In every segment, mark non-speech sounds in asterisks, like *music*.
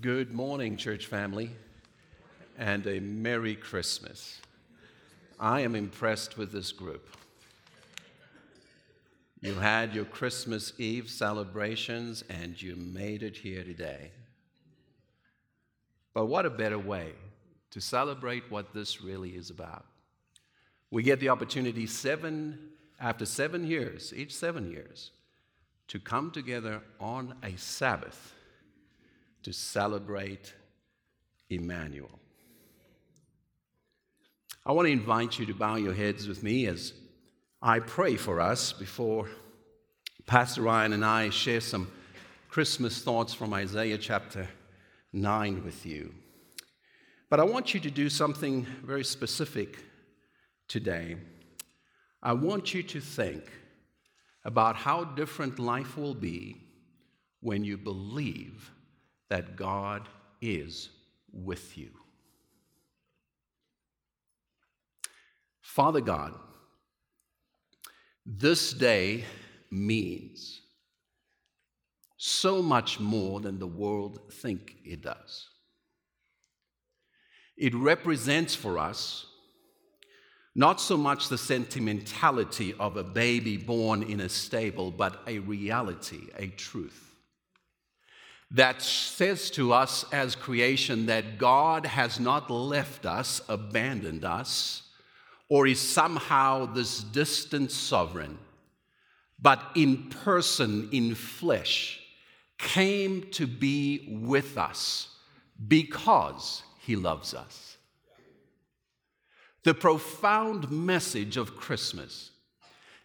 Good morning, church family, and a Merry Christmas. I am impressed with this group. You had your Christmas Eve celebrations and you made it here today. But what a better way to celebrate what this really is about. We get the opportunity seven after seven years, each seven years, to come together on a Sabbath to celebrate Emmanuel. I want to invite you to bow your heads with me as I pray for us before Pastor Ryan and I share some Christmas thoughts from Isaiah chapter 9 with you. But I want you to do something very specific today. I want you to think about how different life will be when you believe that God is with you. Father God, this day means so much more than the world think it does. It represents for us not so much the sentimentality of a baby born in a stable, but a reality, a truth that says to us as creation that God has not left us, abandoned us, or is somehow this distant sovereign, but in person, in flesh, came to be with us because he loves us. The profound message of Christmas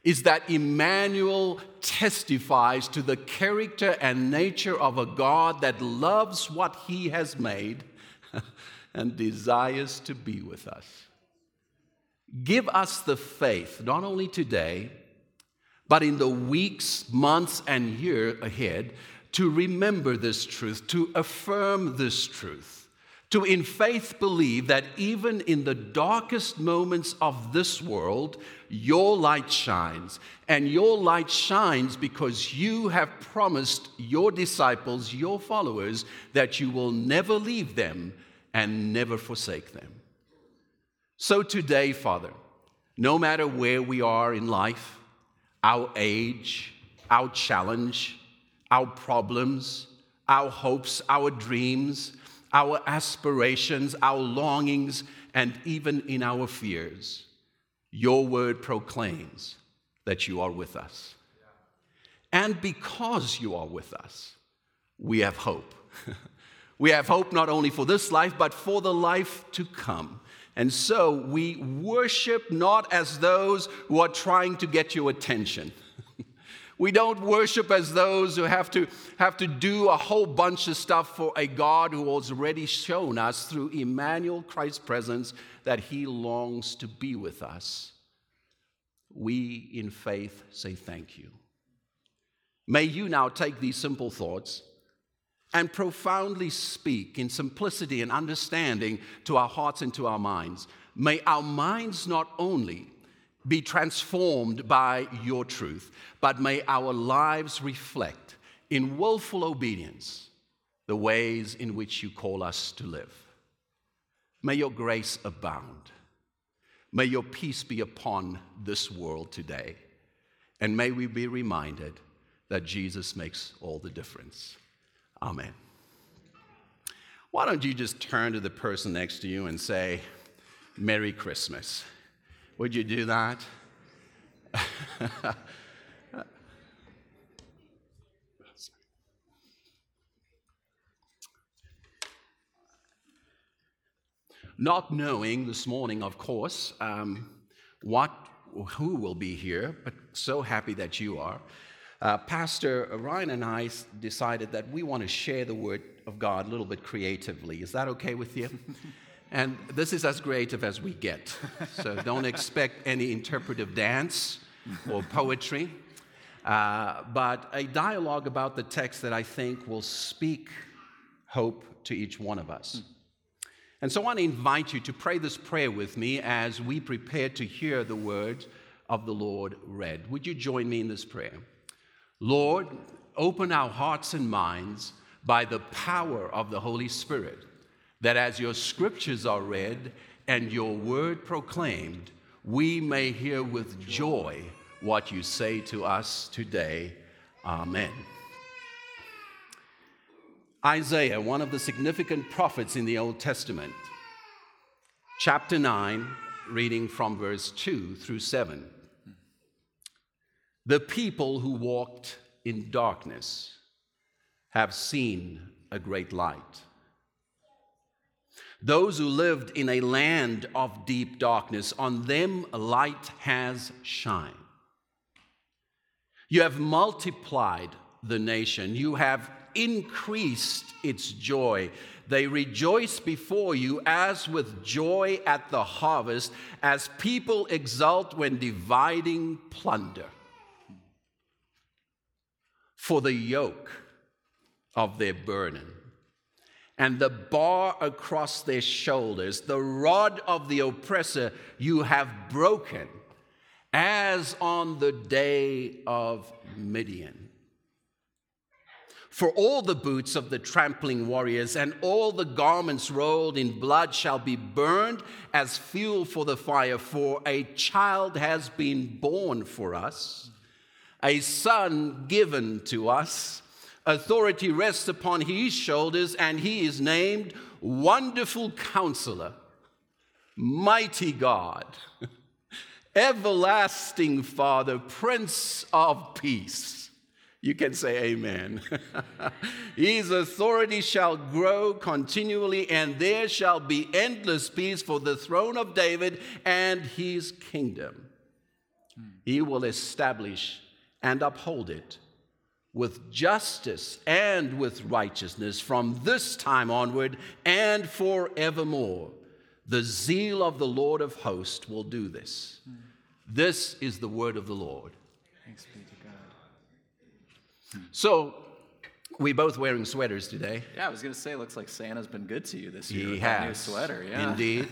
is that Emmanuel testifies to the character and nature of a God that loves what he has made *laughs* and desires to be with us. Give us the faith, not only today, but in the weeks, months, and year ahead, to remember this truth, to affirm this truth to in faith believe that even in the darkest moments of this world, your light shines. And your light shines because you have promised your disciples, your followers, that you will never leave them and never forsake them. So today, Father, no matter where we are in life, our age, our challenge, our problems, our hopes, our dreams, our aspirations, our longings, and even in our fears, your word proclaims that you are with us. And because you are with us, we have hope. *laughs* we have hope not only for this life, but for the life to come. And so we worship not as those who are trying to get your attention. We don't worship as those who have to, have to do a whole bunch of stuff for a God who has already shown us through Emmanuel, Christ's presence, that he longs to be with us. We, in faith, say thank you. May you now take these simple thoughts and profoundly speak in simplicity and understanding to our hearts and to our minds. May our minds not only be transformed by your truth, but may our lives reflect in willful obedience the ways in which you call us to live. May your grace abound. May your peace be upon this world today. And may we be reminded that Jesus makes all the difference. Amen. Why don't you just turn to the person next to you and say, Merry Christmas? Would you do that? *laughs* Not knowing this morning, of course, um, what, who will be here, but so happy that you are. Uh, Pastor Ryan and I decided that we want to share the Word of God a little bit creatively. Is that okay with you? *laughs* And this is as creative as we get. *laughs* So don't expect any interpretive dance or poetry, uh, but a dialogue about the text that I think will speak hope to each one of us. And so I want to invite you to pray this prayer with me as we prepare to hear the word of the Lord read. Would you join me in this prayer? Lord, open our hearts and minds by the power of the Holy Spirit, that as your scriptures are read and your word proclaimed, we may hear with joy what you say to us today. Amen. Isaiah, one of the significant prophets in the Old Testament, chapter 9, reading from verse 2 through 7. The people who walked in darkness have seen a great light. Those who lived in a land of deep darkness, on them light has shined. You have multiplied the nation, you have increased its joy. They rejoice before you as with joy at the harvest, as people exult when dividing plunder. For the yoke of their burden and the bar across their shoulders, the rod of the oppressor you have broken, as on the day of Midian. For all the boots of the trampling warriors and all the garments rolled in blood shall be burned as fuel for the fire, for a child has been born for us, a son given to us Authority rests upon his shoulders, and he is named Wonderful Counselor, Mighty God, Everlasting Father, Prince of Peace. You can say amen. *laughs* His authority shall grow continually, and there shall be endless peace for the throne of David and his kingdom. He will establish and uphold it with justice and with righteousness from this time onward and forevermore. The zeal of the Lord of hosts will do this. This is the word of the Lord. Thanks be to God. So, we both wearing sweaters today. Yeah, I was going to say, looks like Santa's been good to you this year. He with has. That new sweater, yeah. Indeed.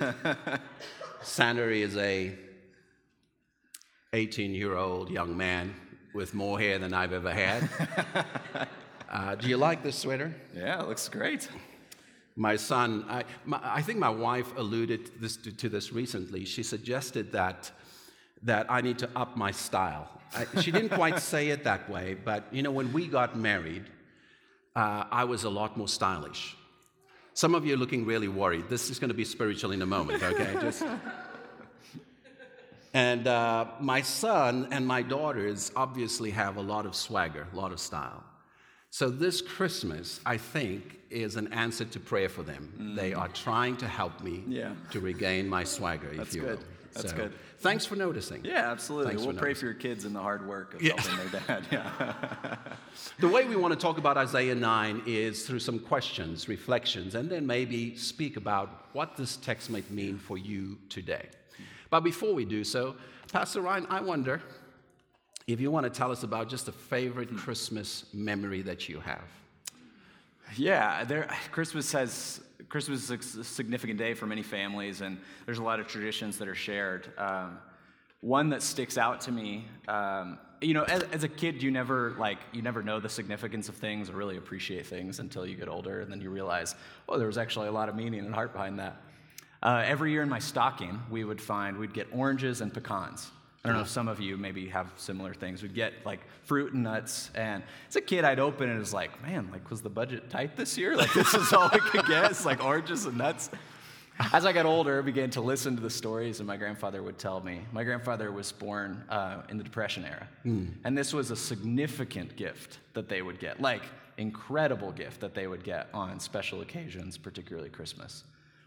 *laughs* Santa is a 18 year old young man with more hair than I've ever had. *laughs* uh, do you like this sweater? Yeah, it looks great. My son, I, my, I think my wife alluded this to, to, this recently. She suggested that, that I need to up my style. I, she didn't quite *laughs* say it that way, but you know, when we got married, uh, I was a lot more stylish. Some of you are looking really worried. This is going to be spiritual in a moment, okay? Just. *laughs* And uh, my son and my daughters obviously have a lot of swagger, a lot of style. So this Christmas, I think, is an answer to prayer for them. Mm. They are trying to help me yeah. to regain my swagger, That's if you good. will. That's so, good. Thanks for noticing. Yeah, absolutely. Thanks we'll pray noticing. for your kids and the hard work of yeah. helping their dad. *laughs* Yeah. the way we want to talk about Isaiah 9 is through some questions, reflections, and then maybe speak about what this text might mean for you today. But before we do so, Pastor Ryan, I wonder if you want to tell us about just a favorite Christmas memory that you have. Yeah, there, Christmas has Christmas is a significant day for many families, and there's a lot of traditions that are shared. Um, one that sticks out to me, um, you know, as, as, a kid, you never like you never know the significance of things or really appreciate things until you get older, and then you realize, oh, there was actually a lot of meaning and heart behind that. Uh, every year in my stocking, we would find we'd get oranges and pecans. I don't know if some of you maybe have similar things. We'd get like fruit and nuts, and as a kid, I'd open it and it was like, man, like was the budget tight this year? Like this is all I could get, it's like oranges and nuts. As I got older, I began to listen to the stories, and my grandfather would tell me. My grandfather was born uh, in the Depression era, mm. and this was a significant gift that they would get, like incredible gift that they would get on special occasions, particularly Christmas.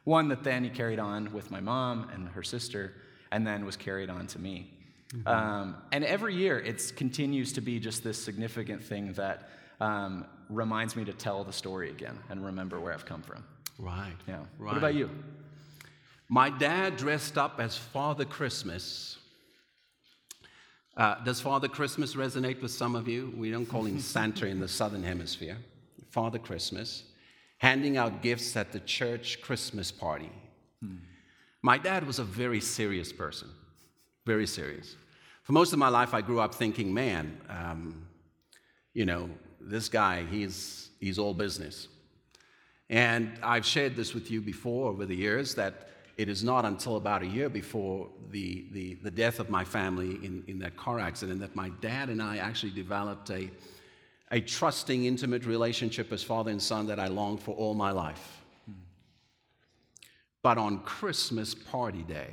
One that then he carried on with my mom and her sister, and then was carried on to me. Mm-hmm. Um, and every year, it continues to be just this significant thing that um, reminds me to tell the story again and remember where I've come from. Right. Yeah. Right. What about you? My dad dressed up as Father Christmas. Uh, does Father Christmas resonate with some of you? We don't call him Santa in the Southern Hemisphere. Father Christmas handing out gifts at the church Christmas party. Hmm. My dad was a very serious person, very serious. For most of my life, I grew up thinking, man, um, you know, this guy, he's, he's all business. And I've shared this with you before over the years that it is not until about a year before the, the, the death of my family in, in that car accident that my dad and I actually developed a, a trusting, intimate relationship as father and son that I longed for all my life. But on Christmas party day,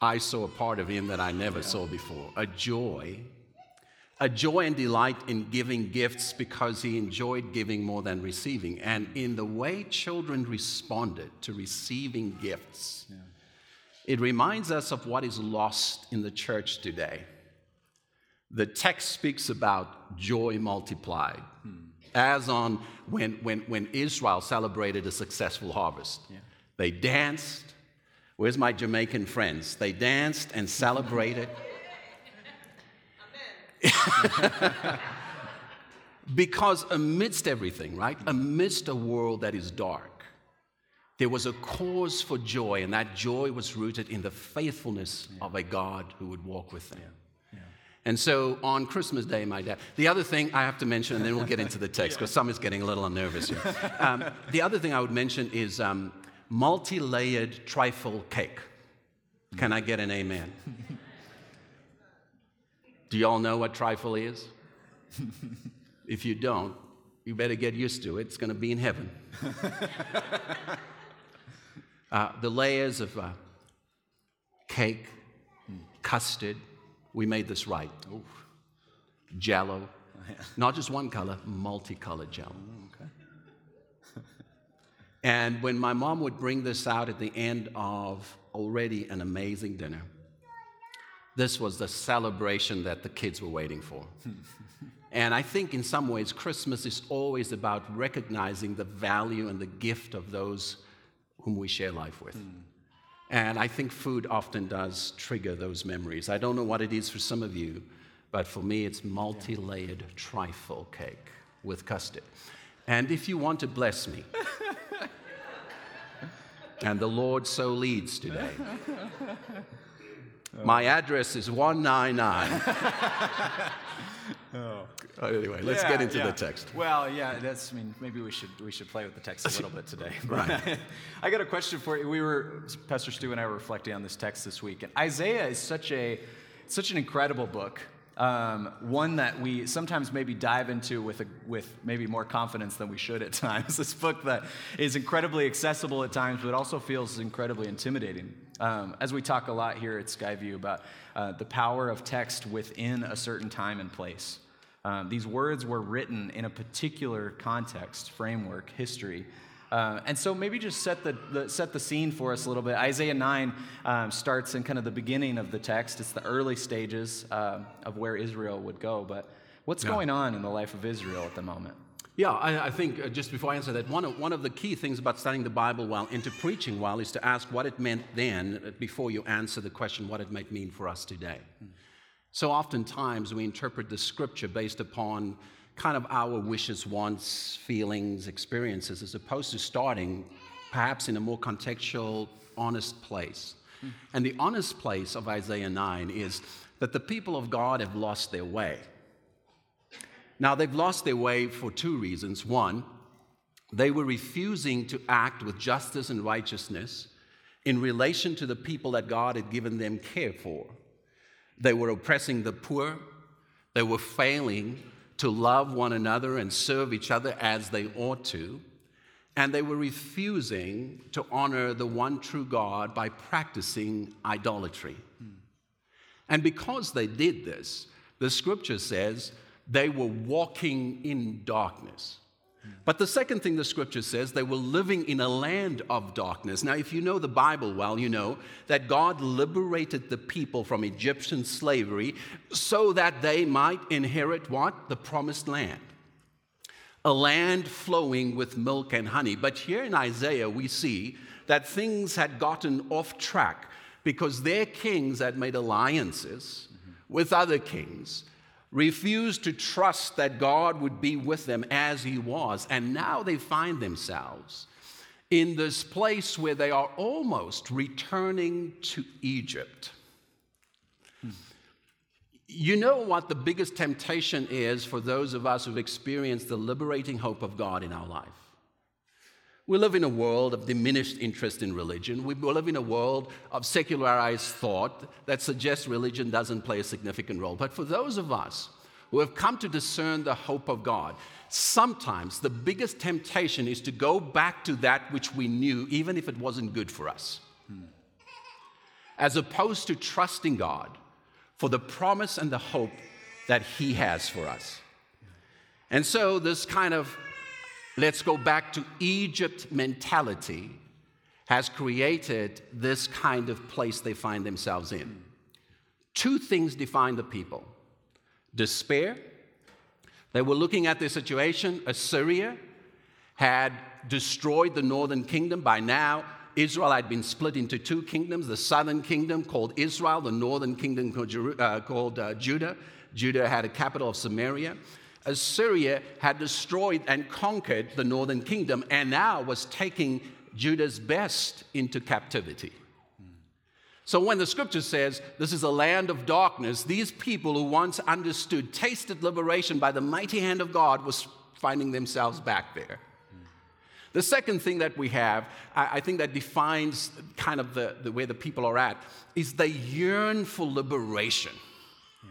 I saw a part of him that I never saw before a joy, a joy and delight in giving gifts because he enjoyed giving more than receiving. And in the way children responded to receiving gifts, yeah. it reminds us of what is lost in the church today. The text speaks about joy multiplied, hmm. as on when, when, when Israel celebrated a successful harvest. Yeah. They danced, Where's my Jamaican friends? They danced and celebrated. *laughs* *laughs* because amidst everything, right? Amidst a world that is dark, there was a cause for joy, and that joy was rooted in the faithfulness yeah. of a God who would walk with them. Yeah. And so on Christmas Day, my dad, the other thing I have to mention, and then we'll get into the text because some is getting a little unnervous here. Um, the other thing I would mention is um, multi layered trifle cake. Can I get an amen? Do you all know what trifle is? if you don't, you better get used to it. It's going to be in heaven. *laughs* uh, the layers of uh, cake, custard, we made this right. Ooh. Jello, *laughs* not just one color, multicolored jello. *laughs* And when my mom would bring this out at the end of already an amazing dinner, this was the celebration that the kids were waiting for. *laughs* and I think in some ways, Christmas is always about recognizing the value and the gift of those whom we share life with. Mm. And I think food often does trigger those memories. I don't know what it is for some of you, but for me, it's multi layered trifle cake with custard. And if you want to bless me, *laughs* and the Lord so leads today. My address is 199. *laughs* oh. Anyway, let's yeah, get into yeah. the text. Well, yeah, that's. I mean, maybe we should we should play with the text a little bit today. *laughs* right. *laughs* I got a question for you. We were Pastor Stu and I were reflecting on this text this week, and Isaiah is such a such an incredible book. Um, one that we sometimes maybe dive into with, a, with maybe more confidence than we should at *laughs* times. this book that is incredibly accessible at times, but also feels incredibly intimidating. Um, as we talk a lot here at Skyview about uh, the power of text within a certain time and place. Um, these words were written in a particular context, framework, history. Uh, and so maybe just set the, the, set the scene for us a little bit. Isaiah 9 um, starts in kind of the beginning of the text. It's the early stages uh, of where Israel would go. But what's yeah. going on in the life of Israel at the moment? Yeah, I, I think uh, just before I answer that, one of, one of the key things about studying the Bible well into preaching well is to ask what it meant then uh, before you answer the question what it might mean for us today. Hmm. So oftentimes we interpret the scripture based upon kind of our wishes, wants, feelings, experiences, as opposed to starting perhaps in a more contextual, honest place. Mm. And the honest place of Isaiah 9 is that the people of God have lost their way. Now, they've lost their way for two reasons. One, they were refusing to act with justice and righteousness in relation to the people that God had given them care for. They were oppressing the poor, they were failing to love one another and serve each other as they ought to. And they were refusing to honor the one true God by practicing idolatry. And because they did this, the scripture says they were walking in darkness. But the second thing the scripture says, they were living in a land of darkness. Now, if you know the Bible well, you know that God liberated the people from Egyptian slavery so that they might inherit what? The promised land. A land flowing with milk and honey. But here in Isaiah, we see that things had gotten off track because their kings had made alliances with other kings refused to trust that God would be with them as He was. And now they find themselves in this place where they are almost returning to Egypt. You know what the biggest temptation is for those of us who've experienced the liberating hope of God in our life? We live in a world of diminished interest in religion. We live in a world of secularized thought that suggests religion doesn't play a significant role. But for those of us who have come to discern the hope of God, sometimes the biggest temptation is to go back to that which we knew, even if it wasn't good for us, hmm. as opposed to trusting God for the promise and the hope that He has for us. And so, this kind of let's go back to Egypt mentality has created this kind of place they find themselves in. Two things define the people despair. They were looking at their situation. Assyria had destroyed the northern kingdom. By now, Israel had been split into two kingdoms the southern kingdom called Israel, the northern kingdom called, uh, called uh, Judah. Judah had a capital of Samaria. Assyria had destroyed and conquered the northern kingdom and now was taking Judah's best into captivity. So when the scripture says this is a land of darkness, these people who once understood, tasted liberation by the mighty hand of God, was finding themselves back there. The second thing that we have, I think that defines kind of the, the way the people are at, is they yearn for liberation. Yeah.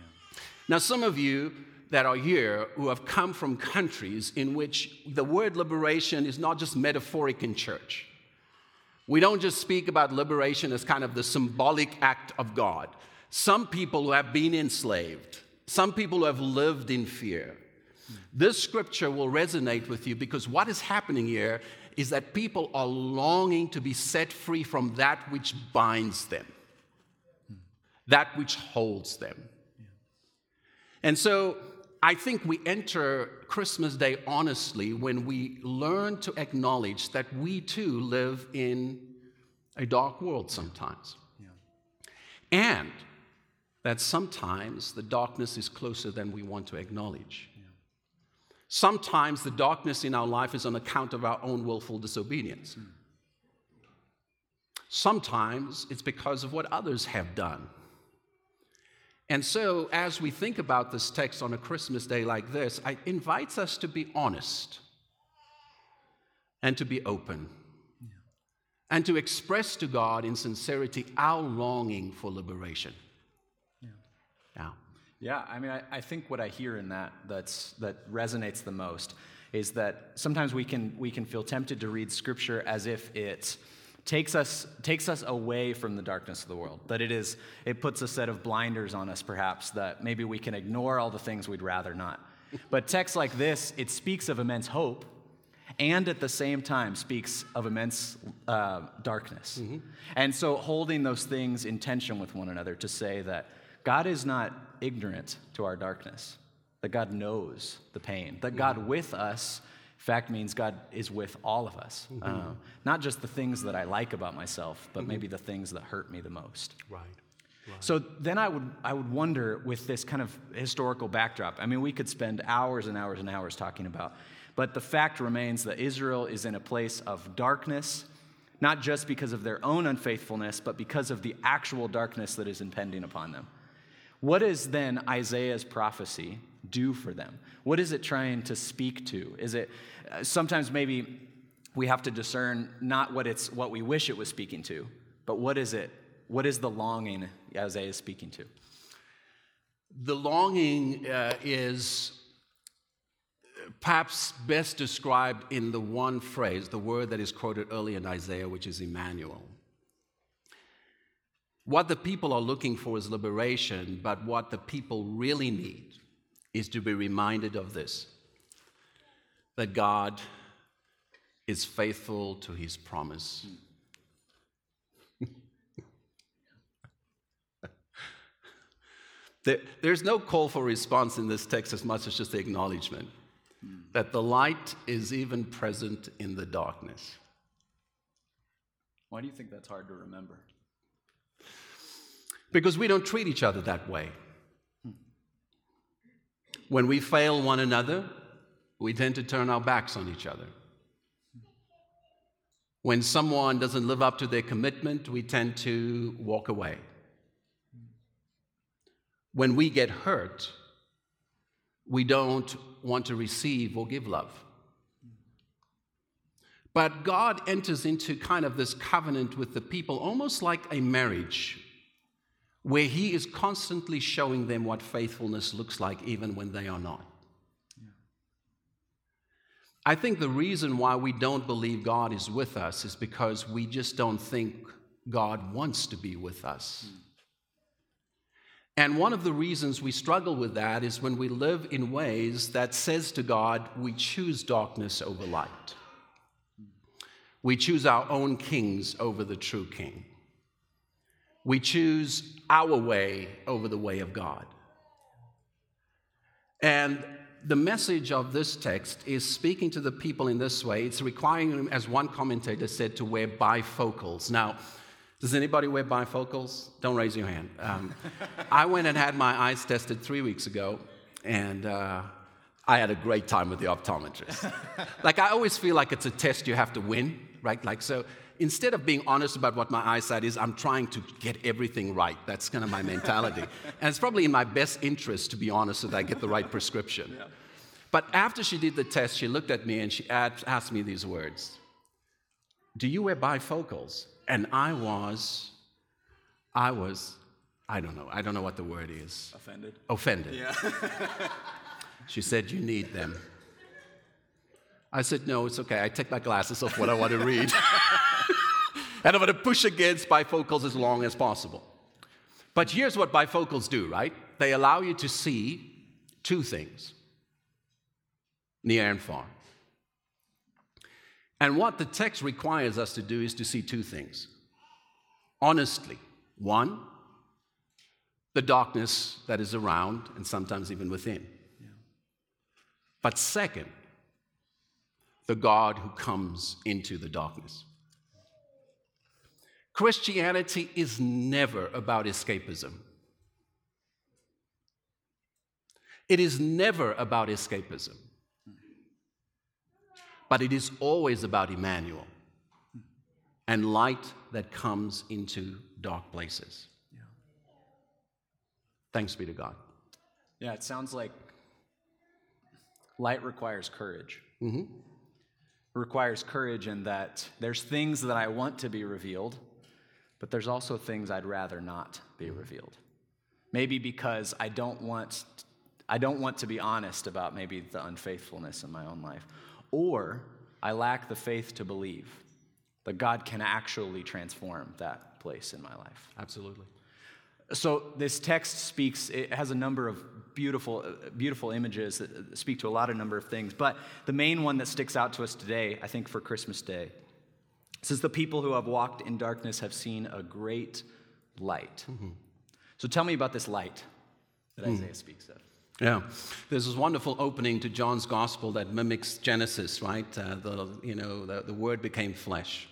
Now, some of you that are here who have come from countries in which the word liberation is not just metaphoric in church. We don't just speak about liberation as kind of the symbolic act of God. Some people who have been enslaved, some people who have lived in fear. This scripture will resonate with you because what is happening here is that people are longing to be set free from that which binds them, that which holds them. And so I think we enter Christmas Day honestly when we learn to acknowledge that we too live in a dark world sometimes. Yeah. And that sometimes the darkness is closer than we want to acknowledge. Yeah. Sometimes the darkness in our life is on account of our own willful disobedience. Mm. Sometimes it's because of what others have done and so, as we think about this text on a Christmas day like this, it invites us to be honest and to be open yeah. and to express to God in sincerity our longing for liberation. Yeah. Yeah, yeah I mean, I, I think what I hear in that that's, that resonates the most is that sometimes we can, we can feel tempted to read Scripture as if it's takes us, takes us away from the darkness of the world. That it is, it puts a set of blinders on us, perhaps, that maybe we can ignore all the things we'd rather not. But text like this, it speaks of immense hope and at the same time speaks of immense uh, darkness. Mm-hmm. And so holding those things in tension with one another to say that God is not ignorant to our darkness, that God knows the pain, that God mm-hmm. with us fact means God is with all of us. Mm-hmm. Uh, not just the things that I like about myself, but mm-hmm. maybe the things that hurt me the most. Right. right. So then I would, I would wonder with this kind of historical backdrop. I mean, we could spend hours and hours and hours talking about, but the fact remains that Israel is in a place of darkness, not just because of their own unfaithfulness, but because of the actual darkness that is impending upon them. What is then Isaiah's prophecy do for them? What is it trying to speak to? Is it uh, sometimes maybe we have to discern not what it's what we wish it was speaking to, but what is it? What is the longing Isaiah is speaking to? The longing uh, is perhaps best described in the one phrase, the word that is quoted early in Isaiah, which is Emmanuel. What the people are looking for is liberation, but what the people really need is to be reminded of this that God is faithful to his promise. *laughs* there's no call for response in this text as much as just the acknowledgement that the light is even present in the darkness. Why do you think that's hard to remember? Because we don't treat each other that way. When we fail one another, we tend to turn our backs on each other. When someone doesn't live up to their commitment, we tend to walk away. when we get hurt, we don't want to receive or give love. But God enters into kind of this covenant with the people, almost like a marriage, where He is constantly showing them what faithfulness looks like, even when they are not. I think the reason why we don't believe God is with us is because we just don't think God wants to be with us. And one of the reasons we struggle with that is when we live in ways that says to God, we choose darkness over light. We choose our own kings over the true king. We choose our way over the way of God. And the message of this text is speaking to the people in this way. It's requiring them, as one commentator said, to wear bifocals. Now, does anybody wear bifocals? Don't raise your hand. Um, *laughs* I went and had my eyes tested three weeks ago, and uh, I had a great time with the optometrist. *laughs* like, I always feel like it's a test you have to win, right? Like, so instead of being honest about what my eyesight is, I'm trying to get everything right. That's kind of my mentality. and it's probably in my best interest to be honest so that I get the right prescription. Yeah. But after she did the test, she looked at me and she asked me these words Do you wear bifocals? And I was, I was, I don't know, I don't know what the word is. Offended. Offended. Yeah. *laughs* she said, You need them. I said, No, it's okay. I take my glasses off what I want to read. *laughs* and I'm going to push against bifocals as long as possible. But here's what bifocals do, right? They allow you to see two things near and far. And what the text requires us to do is to see two things honestly. One, the darkness that is around and sometimes even within. Yeah. But second, the God who comes into the darkness. Christianity is never about escapism. It is never about escapism but it is always about Emmanuel and light that comes into dark places. Yeah. Thanks be to God. Yeah, it sounds like light requires courage. Mm-hmm. Requires courage in that there's things that I want to be revealed, but there's also things I'd rather not be mm-hmm. revealed. Maybe because I don't want I don't want to be honest about maybe the unfaithfulness in my own life or I lack the faith to believe that God can actually transform that place in my life. Absolutely. So this text speaks, it has a number of beautiful, beautiful images that speak to a lot of number of things. But the main one that sticks out to us today, I think for Christmas Day, says the people who have walked in darkness have seen a great light. Mm-hmm. So tell me about this light that mm. Isaiah speaks of. Yeah, there's this wonderful opening to John's gospel that mimics Genesis, right? Uh, the, you know, the, the word became flesh.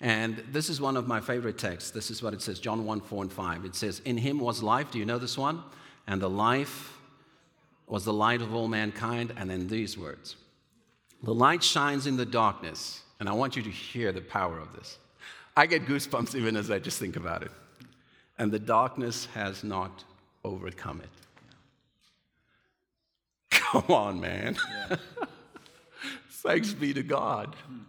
And this is one of my favorite texts. This is what it says John 1 4 and 5. It says, In him was life. Do you know this one? And the life was the light of all mankind. And then these words The light shines in the darkness. And I want you to hear the power of this. I get goosebumps even as I just think about it. And the darkness has not overcome it. *laughs* Come on, man. Yeah. *laughs* Thanks be to God. Hmm.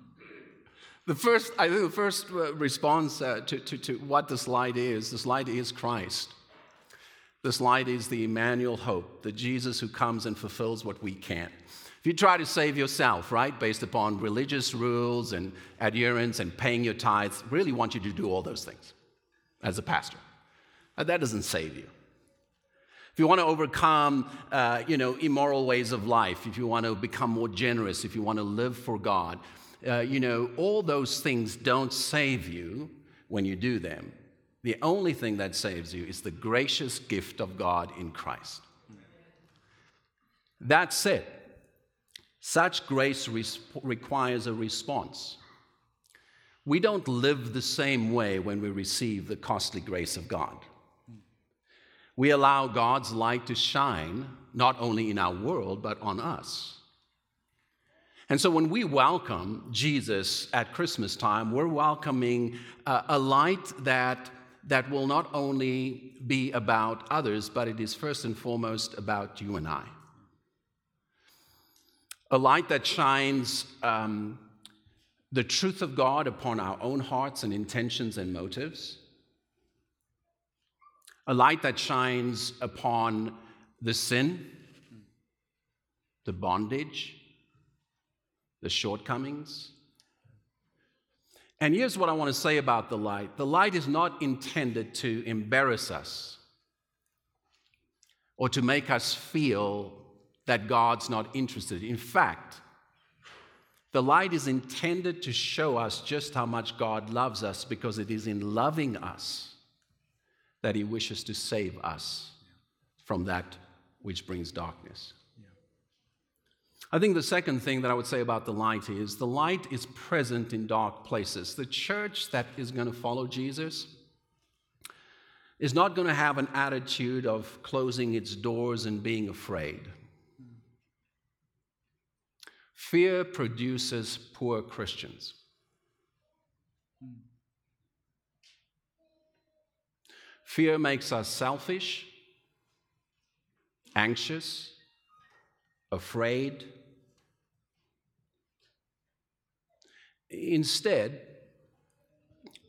The first, I think the first uh, response uh, to, to, to what this light is, this light is Christ. This light is the Emmanuel hope, the Jesus who comes and fulfills what we can't. If you try to save yourself, right, based upon religious rules and adherence and paying your tithes, really want you to do all those things as a pastor. That doesn't save you. If you want to overcome, uh, you know, immoral ways of life, if you want to become more generous, if you want to live for God, uh, you know, all those things don't save you when you do them. The only thing that saves you is the gracious gift of God in Christ. That said, such grace res- requires a response. We don't live the same way when we receive the costly grace of God we allow God's light to shine not only in our world, but on us. And so when we welcome Jesus at Christmas time, we're welcoming a light that that will not only be about others, but it is first and foremost about you and I. A light that shines um, the truth of God upon our own hearts and intentions and motives. A light that shines upon the sin, the bondage, the shortcomings. And here's what I want to say about the light the light is not intended to embarrass us or to make us feel that God's not interested. In fact, the light is intended to show us just how much God loves us because it is in loving us that He wishes to save us from that which brings darkness. I think the second thing that I would say about the light is the light is present in dark places. The church that is going to follow Jesus is not going to have an attitude of closing its doors and being afraid. Fear produces poor Christians. Fear makes us selfish, anxious, afraid. Instead,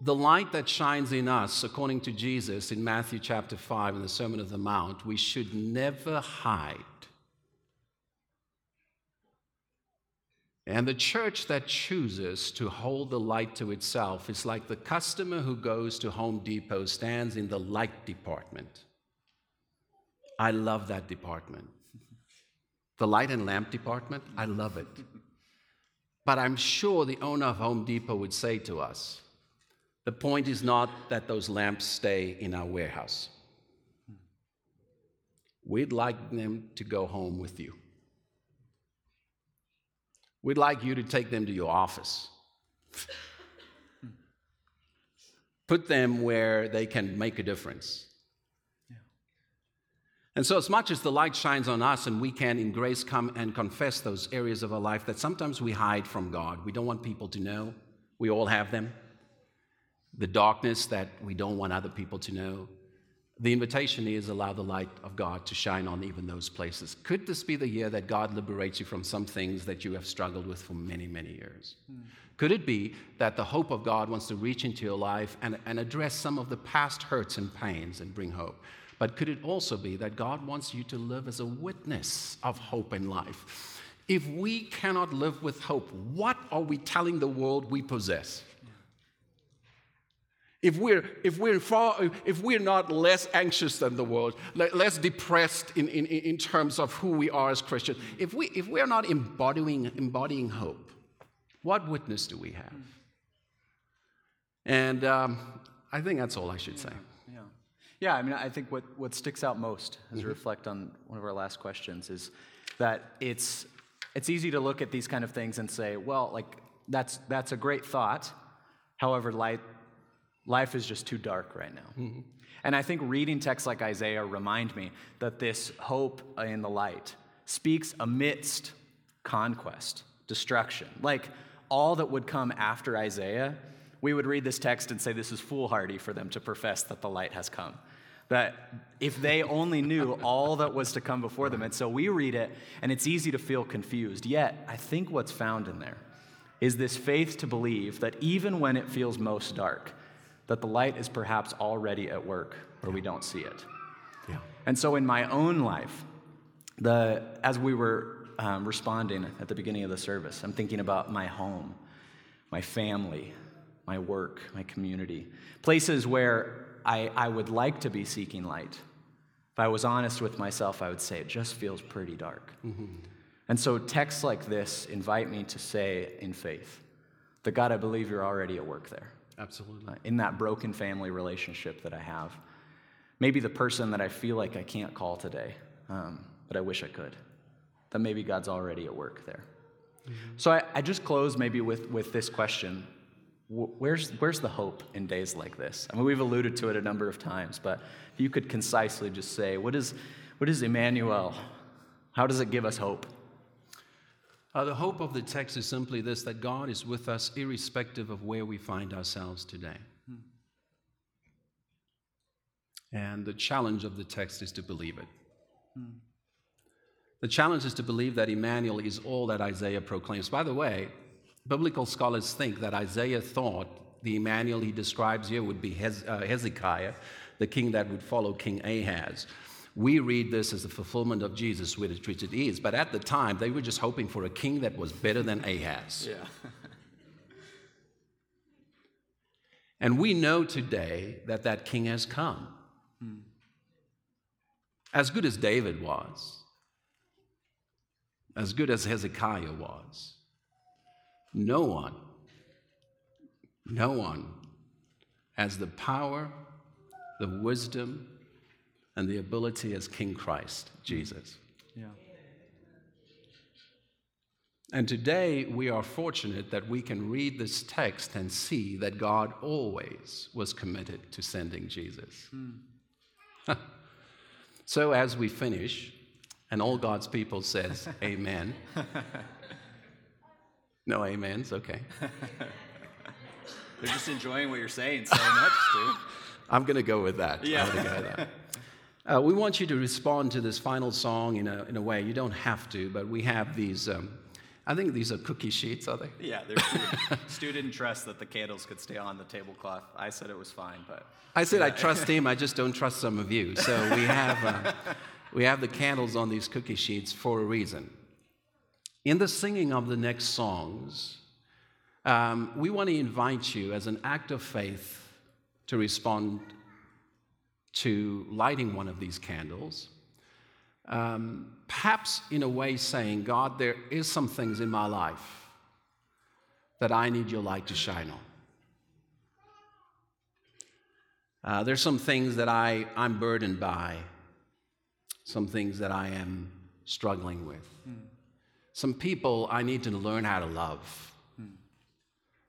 the light that shines in us, according to Jesus in Matthew chapter 5 in the Sermon of the Mount, we should never hide. And the church that chooses to hold the light to itself is like the customer who goes to Home Depot, stands in the light department. I love that department. The light and lamp department, I love it. But I'm sure the owner of Home Depot would say to us the point is not that those lamps stay in our warehouse. We'd like them to go home with you. We'd like you to take them to your office. Put them where they can make a difference. And so, as much as the light shines on us and we can, in grace, come and confess those areas of our life that sometimes we hide from God, we don't want people to know, we all have them. The darkness that we don't want other people to know. The invitation is allow the light of God to shine on even those places. Could this be the year that God liberates you from some things that you have struggled with for many, many years? Mm. Could it be that the hope of God wants to reach into your life and, and address some of the past hurts and pains and bring hope? But could it also be that God wants you to live as a witness of hope in life? If we cannot live with hope, what are we telling the world we possess? If we're, if, we're far, if we're not less anxious than the world, less depressed in, in, in terms of who we are as Christians, if, we, if we're not embodying, embodying hope, what witness do we have? And um, I think that's all I should say. Yeah, I mean, I think what, what sticks out most as we mm-hmm. reflect on one of our last questions is that it's, it's easy to look at these kind of things and say, well, like, that's, that's a great thought. However, life, life is just too dark right now. Mm-hmm. And I think reading texts like Isaiah remind me that this hope in the light speaks amidst conquest, destruction. Like all that would come after Isaiah, we would read this text and say this is foolhardy for them to profess that the light has come that if they only knew all that was to come before them. And so we read it, and it's easy to feel confused. Yet, I think what's found in there is this faith to believe that even when it feels most dark, that the light is perhaps already at work where we don't see it. Yeah. And so in my own life, the, as we were um, responding at the beginning of the service, I'm thinking about my home, my family, my work, my community, places where I, I would like to be seeking light. If I was honest with myself, I would say it just feels pretty dark. Mm-hmm. And so texts like this invite me to say in faith that God, I believe you're already at work there. Absolutely. Uh, in that broken family relationship that I have. Maybe the person that I feel like I can't call today, um, but I wish I could. That maybe God's already at work there. Mm-hmm. So I, I just close maybe with, with this question Where's, where's the hope in days like this? I mean, we've alluded to it a number of times, but if you could concisely just say, what is, what is Emmanuel? How does it give us hope? Uh, the hope of the text is simply this that God is with us irrespective of where we find ourselves today. And the challenge of the text is to believe it. The challenge is to believe that Emmanuel is all that Isaiah proclaims. By the way, biblical scholars think that Isaiah thought the Emmanuel he describes here would be uh, Hezekiah, the king that would follow King Ahaz. We read this as the fulfillment of Jesus, which it is, but at the time they were just hoping for a king that was better than Ahaz. Yeah. *laughs* And we know today that that king has come. As good as David was, as good as Hezekiah was, no one, no one has the power, the wisdom, and the ability as King Christ, Jesus. Yeah. And today we are fortunate that we can read this text and see that God always was committed to sending Jesus. Hmm. *laughs* so as we finish, and all God's people says, *laughs* Amen. *laughs* no amens, okay. They're just enjoying what you're saying so much, dude. *laughs* I'm going to go with that. Yeah. Go with that. Uh, we want you to respond to this final song in a, in a way. You don't have to, but we have these. Um, I think these are cookie sheets, are they? Yeah, there's *laughs* Stu didn't trust that the candles could stay on the tablecloth. I said it was fine, but I said I trust him. I just don't trust some of you. So we have uh, *laughs* we have the candles on these cookie sheets for a reason. In the singing of the next songs, um, we want to invite you, as an act of faith, to respond to lighting one of these candles. Um, perhaps in a way saying, God, there is some things in my life that I need your light to shine on. Uh, there's some things that I, I'm burdened by, some things that I am struggling with. Some people I need to learn how to love.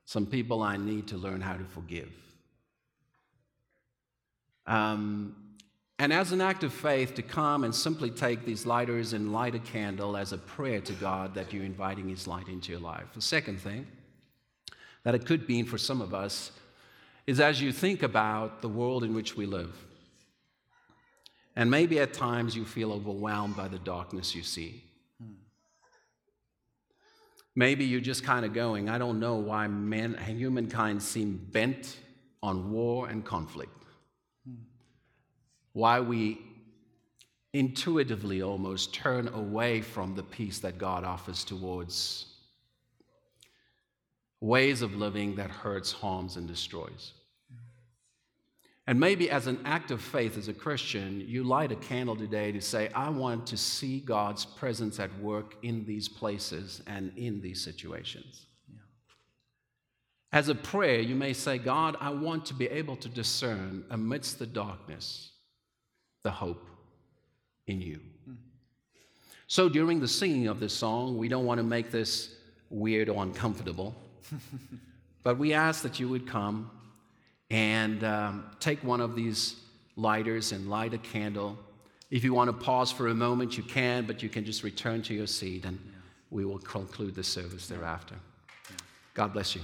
Some people I need to learn how to forgive. Um, and as an act of faith, to come and simply take these lighters and light a candle as a prayer to God that you're inviting His light into your life. The second thing that it could mean for some of us is as you think about the world in which we live. And maybe at times you feel overwhelmed by the darkness you see. Maybe you're just kind of going, I don't know why men, humankind seem bent on war and conflict. Why we intuitively almost turn away from the peace that God offers towards ways of living that hurts, harms, and destroys. And maybe as an act of faith as a Christian, you light a candle today to say, I want to see God's presence at work in these places and in these situations. As a prayer, you may say, God, I want to be able to discern amidst the darkness the hope in you. Hmm. So during the singing of this song, we don't want to make this weird or uncomfortable, *laughs* but we ask that you would come and um, take one of these lighters and light a candle. If you want to pause for a moment, you can, but you can just return to your seat and we will conclude the service thereafter. God bless you.